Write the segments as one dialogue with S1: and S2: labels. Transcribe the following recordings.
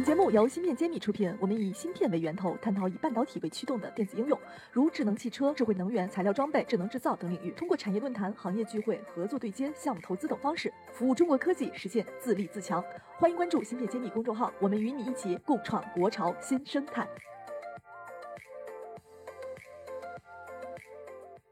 S1: 本节目由芯片揭秘出品，我们以芯片为源头，探讨以半导体为驱动的电子应用，如智能汽车、智慧能源、材料装备、智能制造等领域，通过产业论坛、行业聚会、合作对接、项目投资等方式，服务中国科技实现自立自强。欢迎关注芯片揭秘公众号，我们与你一起共创国潮新生态。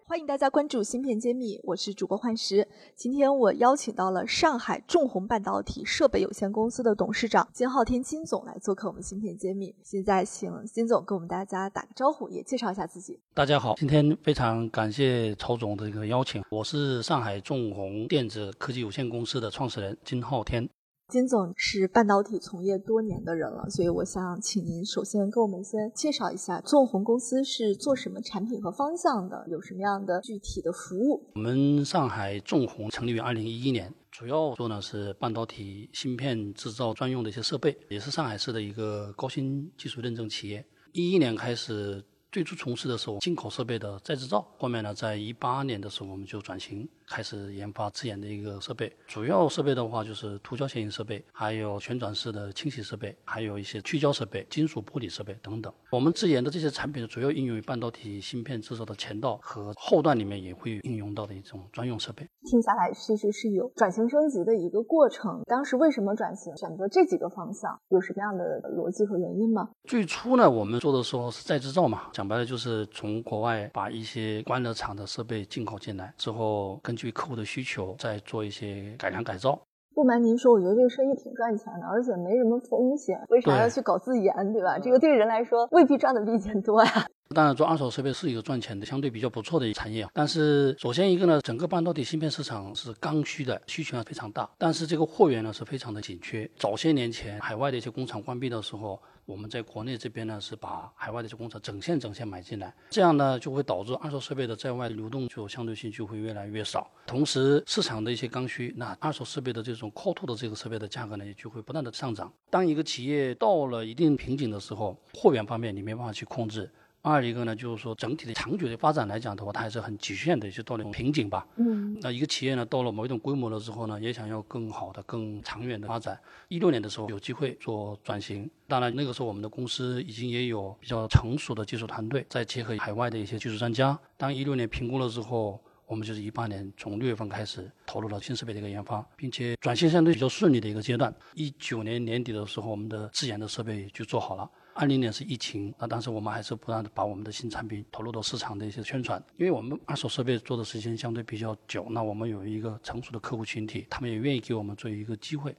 S1: 欢迎大家关注芯片揭秘，我是主播幻石。今天我邀请到了上海众鸿半导体设备有限公司的董事长金浩天金总来做客我们芯片揭秘。现在请金总跟我们大家打个招呼，也介绍一下自己。
S2: 大家好，今天非常感谢曹总的一个邀请，我是上海众鸿电子科技有限公司的创始人金浩天。
S1: 金总是半导体从业多年的人了，所以我想请您首先跟我们先介绍一下众鸿公司是做什么产品和方向的，有什么样的具体的服务。
S2: 我们上海众鸿成立于二零一一年，主要做呢是半导体芯片制造专用的一些设备，也是上海市的一个高新技术认证企业。一一年开始。最初从事的时候，进口设备的再制造。后面呢，在一八年的时候，我们就转型，开始研发自研的一个设备。主要设备的话，就是涂胶显影设备，还有旋转式的清洗设备，还有一些去胶设备、金属玻璃设备等等。我们自研的这些产品，主要应用于半导体芯片制造的前道和后段里面，也会应用到的一种专用设备。
S1: 听下来，其实是有转型升级的一个过程。当时为什么转型，选择这几个方向，有什么样的逻辑和原因吗？
S2: 最初呢，我们做的时候是再制造嘛。讲白了就是从国外把一些关了厂的设备进口进来之后，根据客户的需求再做一些改良改造。
S1: 不瞒您说，我觉得这个生意挺赚钱的，而且没什么风险。为啥要去搞自研，对吧？这个对人来说未必赚的比以前多呀。
S2: 当然，做二手设备是一个赚钱的、相对比较不错的一个产业。但是，首先一个呢，整个半导体芯片市场是刚需的，需求量非常大，但是这个货源呢是非常的紧缺。早些年前，海外的一些工厂关闭的时候。我们在国内这边呢，是把海外的一些工厂整线整线买进来，这样呢就会导致二手设备的在外流动就相对性就会越来越少。同时，市场的一些刚需，那二手设备的这种 c o t 的这个设备的价格呢，也就会不断的上涨。当一个企业到了一定瓶颈的时候，货源方面你没办法去控制。二一个呢，就是说整体的长久的发展来讲的话，它还是很局限的，就到了瓶颈吧。嗯。那一个企业呢，到了某一种规模了之后呢，也想要更好的、更长远的发展。一六年的时候有机会做转型，当然那个时候我们的公司已经也有比较成熟的技术团队，再结合海外的一些技术专家。当一六年评估了之后，我们就是一八年从六月份开始投入了新设备的一个研发，并且转型相对比较顺利的一个阶段。一九年年底的时候，我们的自研的设备就做好了。二零年是疫情，那当时我们还是不断的把我们的新产品投入到市场的一些宣传，因为我们二手设备做的时间相对比较久，那我们有一个成熟的客户群体，他们也愿意给我们做一个机会，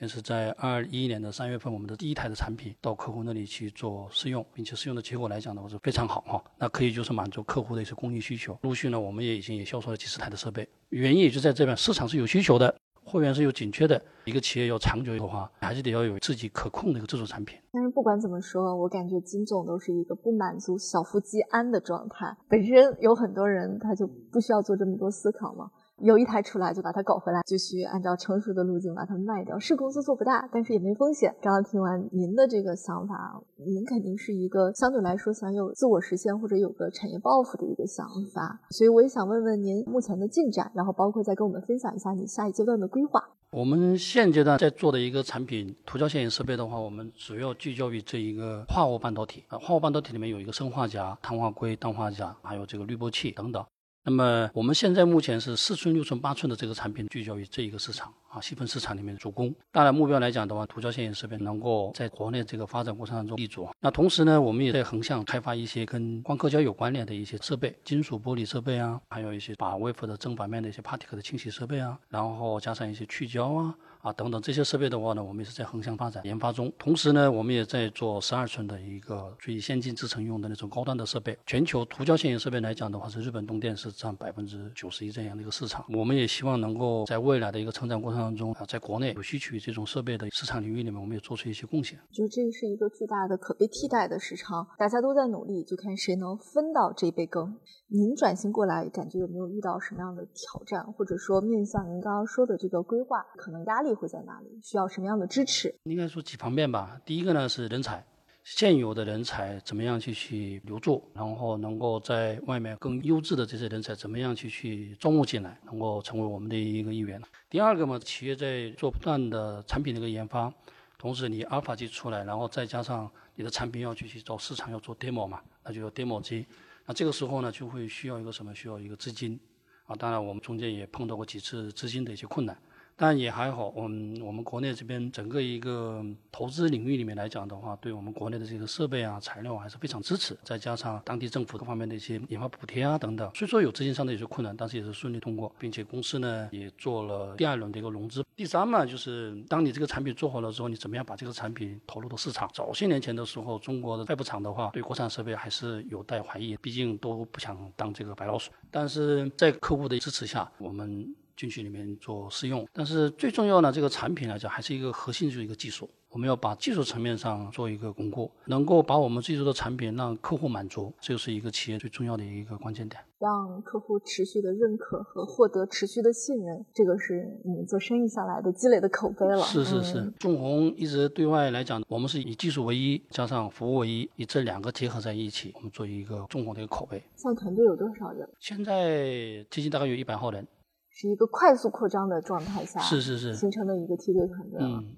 S2: 也是在二一年的三月份，我们的第一台的产品到客户那里去做试用，并且试用的结果来讲的话是非常好哈，那可以就是满足客户的一些工艺需求。陆续呢，我们也已经也销售了几十台的设备，原因也就在这边，市场是有需求的。货源是有紧缺的，一个企业要长久的话，还是得要有自己可控的一个自主产品。
S1: 但是不管怎么说，我感觉金总都是一个不满足小富即安的状态。本身有很多人，他就不需要做这么多思考嘛。有一台出来就把它搞回来，继续按照成熟的路径把它卖掉。是公司做不大，但是也没风险。刚刚听完您的这个想法，您肯定是一个相对来说想有自我实现或者有个产业抱负的一个想法。所以我也想问问您目前的进展，然后包括再跟我们分享一下你下一阶段的规划。
S2: 我们现阶段在做的一个产品涂胶显影设备的话，我们主要聚焦于这一个化物半导体。啊，化物半导体里面有一个砷化镓、碳化硅、氮化镓，还有这个滤波器等等。那么我们现在目前是四寸、六寸、八寸的这个产品聚焦于这一个市场啊，细分市场里面主攻。当然目标来讲的话，涂胶线影设备能够在国内这个发展过程当中立足。那同时呢，我们也在横向开发一些跟光刻胶有关联的一些设备，金属玻璃设备啊，还有一些把微波的正反面的一些 particle 的清洗设备啊，然后加上一些去胶啊。啊，等等这些设备的话呢，我们也是在横向发展研发中。同时呢，我们也在做十二寸的一个最先进制程用的那种高端的设备。全球涂胶显影设备来讲的话，是日本东电是占百分之九十一这样的一个市场。我们也希望能够在未来的一个成长过程当中啊，在国内有需求这种设备的市场领域里面，我们也做出一些贡献。
S1: 就这是一个巨大的可被替代的市场，大家都在努力，就看谁能分到这一杯羹。您转型过来，感觉有没有遇到什么样的挑战，或者说面向您刚刚说的这个规划，可能压力？会在哪里？需要什么样的支持？
S2: 应该说几方面吧。第一个呢是人才，现有的人才怎么样去去留住，然后能够在外面更优质的这些人才怎么样去去招募进来，能够成为我们的一个一员。第二个嘛，企业在做不断的产品的一个研发。同时你阿尔法机出来，然后再加上你的产品要去去找市场要做 demo 嘛，那就有 demo 机。那这个时候呢，就会需要一个什么？需要一个资金啊。当然，我们中间也碰到过几次资金的一些困难。但也还好，我们我们国内这边整个一个投资领域里面来讲的话，对我们国内的这个设备啊、材料还是非常支持。再加上当地政府各方面的一些研发补贴啊等等，虽说有资金上的一些困难，但是也是顺利通过，并且公司呢也做了第二轮的一个融资。第三嘛，就是当你这个产品做好了之后，你怎么样把这个产品投入到市场？早些年前的时候，中国的外部厂的话，对国产设备还是有待怀疑，毕竟都不想当这个白老鼠。但是在客户的支持下，我们。进去里面做试用，但是最重要呢，这个产品来讲还是一个核心，就是一个技术。我们要把技术层面上做一个巩固，能够把我们技术的产品让客户满足，这就是一个企业最重要的一个关键点。
S1: 让客户持续的认可和获得持续的信任，这个是你们做生意下来的积累的口碑了。
S2: 是是是，众红一直对外来讲，我们是以技术为一，加上服务为一，以这两个结合在一起，我们做一个众红的一个口碑。
S1: 现在团队有多少人？
S2: 现在接近大概有一百号人。
S1: 是一个快速扩张的状态下，
S2: 是是是
S1: 形成的一个梯队团队。
S2: 嗯，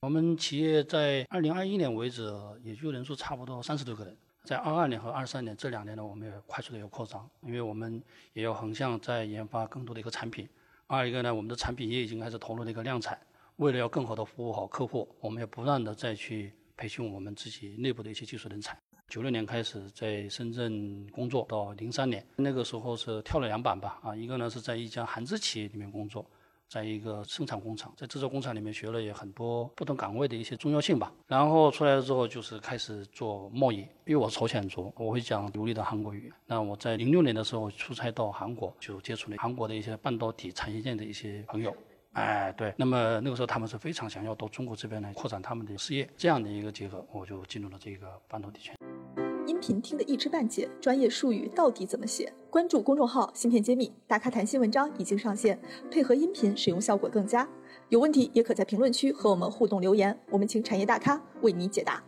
S2: 我们企业在二零二一年为止，也就人数差不多三十多个人。在二二年和二三年这两年呢，我们也快速的有扩张，因为我们也要横向在研发更多的一个产品。二一个呢，我们的产品也已经开始投入了一个量产，为了要更好的服务好客户，我们要不断的再去培训我们自己内部的一些技术人才。九六年开始在深圳工作，到零三年那个时候是跳了两板吧，啊，一个呢是在一家韩资企业里面工作，在一个生产工厂，在制造工厂里面学了也很多不同岗位的一些重要性吧。然后出来了之后就是开始做贸易，因为我朝鲜族，我会讲流利的韩国语。那我在零六年的时候出差到韩国，就接触了韩国的一些半导体产业链的一些朋友。哎，对，那么那个时候他们是非常想要到中国这边来扩展他们的事业，这样的一个结合，我就进入了这个半导体圈。
S3: 音频听得一知半解，专业术语到底怎么写？关注公众号“芯片揭秘”，大咖谈新文章已经上线，配合音频使用效果更佳。有问题也可在评论区和我们互动留言，我们请产业大咖为你解答。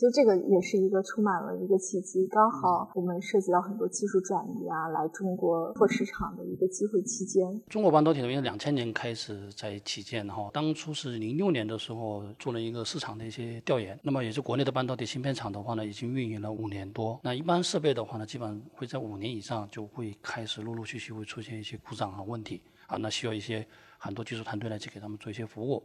S1: 其实这个也是一个充满了一个契机，刚好我们涉及到很多技术转移啊，来中国做市场的一个机会期间。
S2: 中国半导体因为两千年开始在起建哈，当初是零六年的时候做了一个市场的一些调研，那么也是国内的半导体芯片厂的话呢，已经运营了五年多。那一般设备的话呢，基本上会在五年以上就会开始陆陆续续会出现一些故障和问题啊，那需要一些很多技术团队来去给他们做一些服务。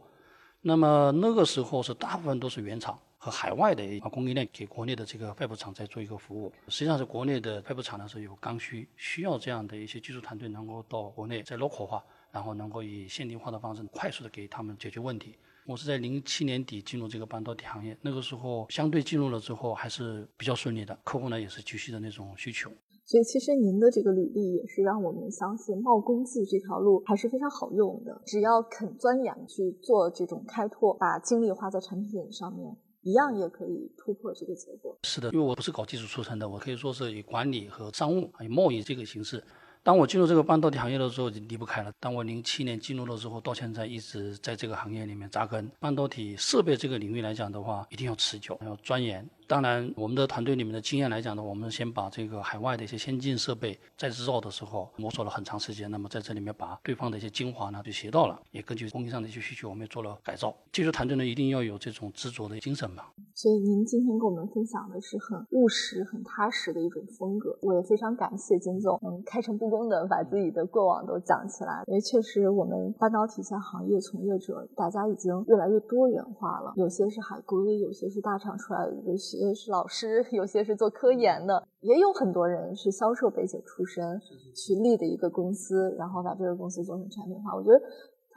S2: 那么那个时候是大部分都是原厂。和海外的啊供应链给国内的这个外部厂在做一个服务，实际上是国内的外部厂呢是有刚需，需要这样的一些技术团队能够到国内再 local 化，然后能够以限定化的方式快速的给他们解决问题。我是在零七年底进入这个半导体行业，那个时候相对进入了之后还是比较顺利的，客户呢也是急需的那种需求。
S1: 所以其实您的这个履历也是让我们相信冒功绩这条路还是非常好用的，只要肯钻研去做这种开拓，把精力花在产品上面。一样也可以突破这个结果。
S2: 是的，因为我不是搞技术出身的，我可以说是以管理和商务、以贸易这个形式。当我进入这个半导体行业的时候，就离不开了。当我零七年进入的时候，到现在一直在这个行业里面扎根。半导体设备这个领域来讲的话，一定要持久，要钻研。当然，我们的团队里面的经验来讲呢，我们先把这个海外的一些先进设备在制造的时候摸索了很长时间。那么在这里面把对方的一些精华呢就学到了，也根据供应商的一些需求，我们也做了改造。技术团队呢一定要有这种执着的精神嘛。
S1: 所以您今天跟我们分享的是很务实、很踏实的一种风格。我也非常感谢金总，嗯，开诚布公的把自己的过往都讲起来。因为确实我们半导体像行业从业者，大家已经越来越多元化了，有些是海归，有些是大厂出来的，有些。些是老师，有些是做科研的，也有很多人是销售背景出身，去立的一个公司，然后把这个公司做成产品化。我觉得。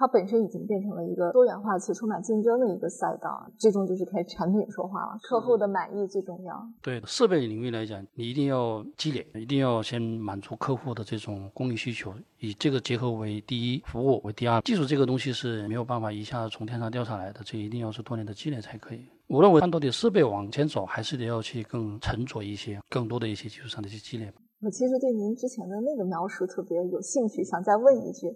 S1: 它本身已经变成了一个多元化且充满竞争的一个赛道，最终就是开产品说话了，客户的满意最重要。
S2: 对设备领域来讲，你一定要积累，一定要先满足客户的这种供应需求，以这个结合为第一，服务为第二。技术这个东西是没有办法一下子从天上掉下来的，这一定要是多年的积累才可以。我认为看到底是被往前走，还是得要去更沉着一些，更多的一些技术上的一些积累。
S1: 我其实对您之前的那个描述特别有兴趣，想再问一句。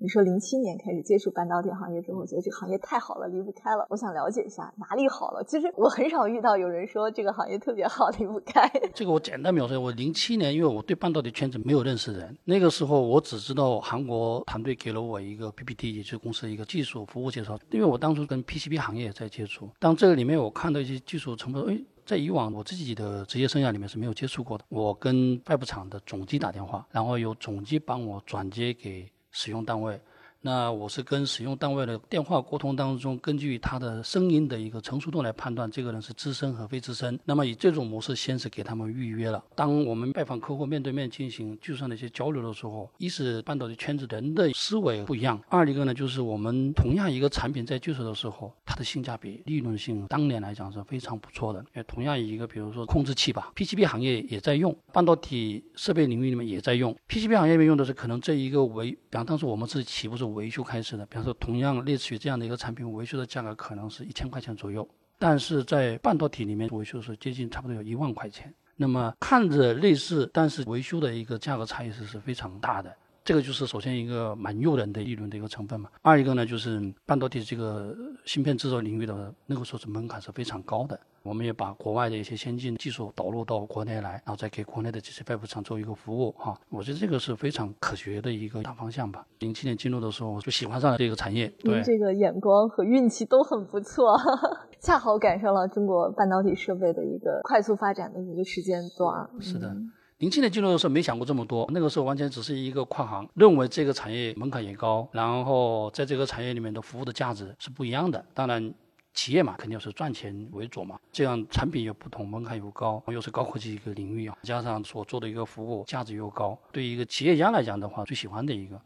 S1: 你说零七年开始接触半导体行业之后，觉得这个行业太好了，离不开了。我想了解一下哪里好了。其实我很少遇到有人说这个行业特别好，离不开。
S2: 这个我简单描述一下，我零七年，因为我对半导体圈子没有认识人，那个时候我只知道韩国团队给了我一个 PPT，也就是公司一个技术服务介绍。因为我当初跟 PCB 行业在接触，当这个里面我看到一些技术成分，哎。在以往我自己的职业生涯里面是没有接触过的。我跟外部厂的总机打电话，然后由总机帮我转接给使用单位。那我是跟使用单位的电话沟通当中，根据他的声音的一个成熟度来判断这个人是资深和非资深。那么以这种模式，先是给他们预约了。当我们拜访客户，面对面进行技术上的一些交流的时候，一是半导体圈子人的思维不一样，二一个呢就是我们同样一个产品在技术的时候，它的性价比、利润性当年来讲是非常不错的。因为同样一个，比如说控制器吧，PCB 行业也在用，半导体设备领域里面也在用。PCB 行业里面用的是可能这一个为，比方当时我们是起步是。维修开始的，比方说同样类似于这样的一个产品，维修的价格可能是一千块钱左右，但是在半导体里面维修是接近差不多有一万块钱。那么看着类似，但是维修的一个价格差异是是非常大的。这个就是首先一个蛮诱人的利润的一个成分嘛。二一个呢，就是半导体这个芯片制造领域的那个时候是门槛是非常高的。我们也把国外的一些先进技术导入到国内来，然后再给国内的这些外部厂做一个服务哈。我觉得这个是非常可学的一个大方向吧。零七年进入的时候，我就喜欢上了这个产业。
S1: 您这个眼光和运气都很不错，恰好赶上了中国半导体设备的一个快速发展的一个时间段。
S2: 是的。零七年进入的时候没想过这么多，那个时候完全只是一个跨行，认为这个产业门槛也高，然后在这个产业里面的服务的价值是不一样的。当然，企业嘛肯定是赚钱为主嘛，这样产品又不同，门槛又高，又是高科技一个领域啊，加上所做的一个服务价值又高，对于一个企业家来讲的话，最喜欢的一个。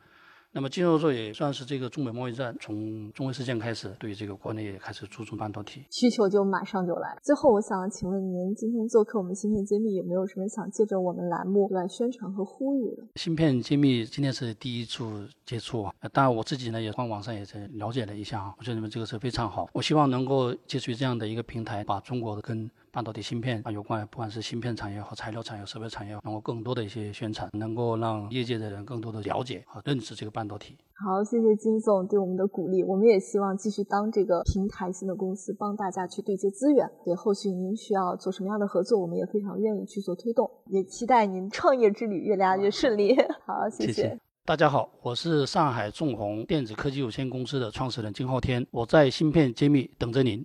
S2: 那么进入之后也算是这个中美贸易战从中美事件开始，对于这个国内也开始注重半导体
S1: 需求就马上就来。最后我想请问您，今天做客我们芯片揭秘，有没有什么想借着我们栏目来宣传和呼吁的？
S2: 芯片揭秘今天是第一次接触啊，当然我自己呢也从网上也在了解了一下啊，我觉得你们这个是非常好，我希望能够借助这样的一个平台，把中国的跟半导体芯片啊，有关不管是芯片产业和材料产业、设备产业，能够更多的一些宣传，能够让业界的人更多的了解和认识这个半导体。
S1: 好，谢谢金总对我们的鼓励，我们也希望继续当这个平台型的公司，帮大家去对接资源。对后续您需要做什么样的合作，我们也非常愿意去做推动，也期待您创业之旅越来越顺利。好，谢
S2: 谢。大家好，我是上海众鸿电子科技有限公司的创始人金浩天，我在芯片揭秘等着您。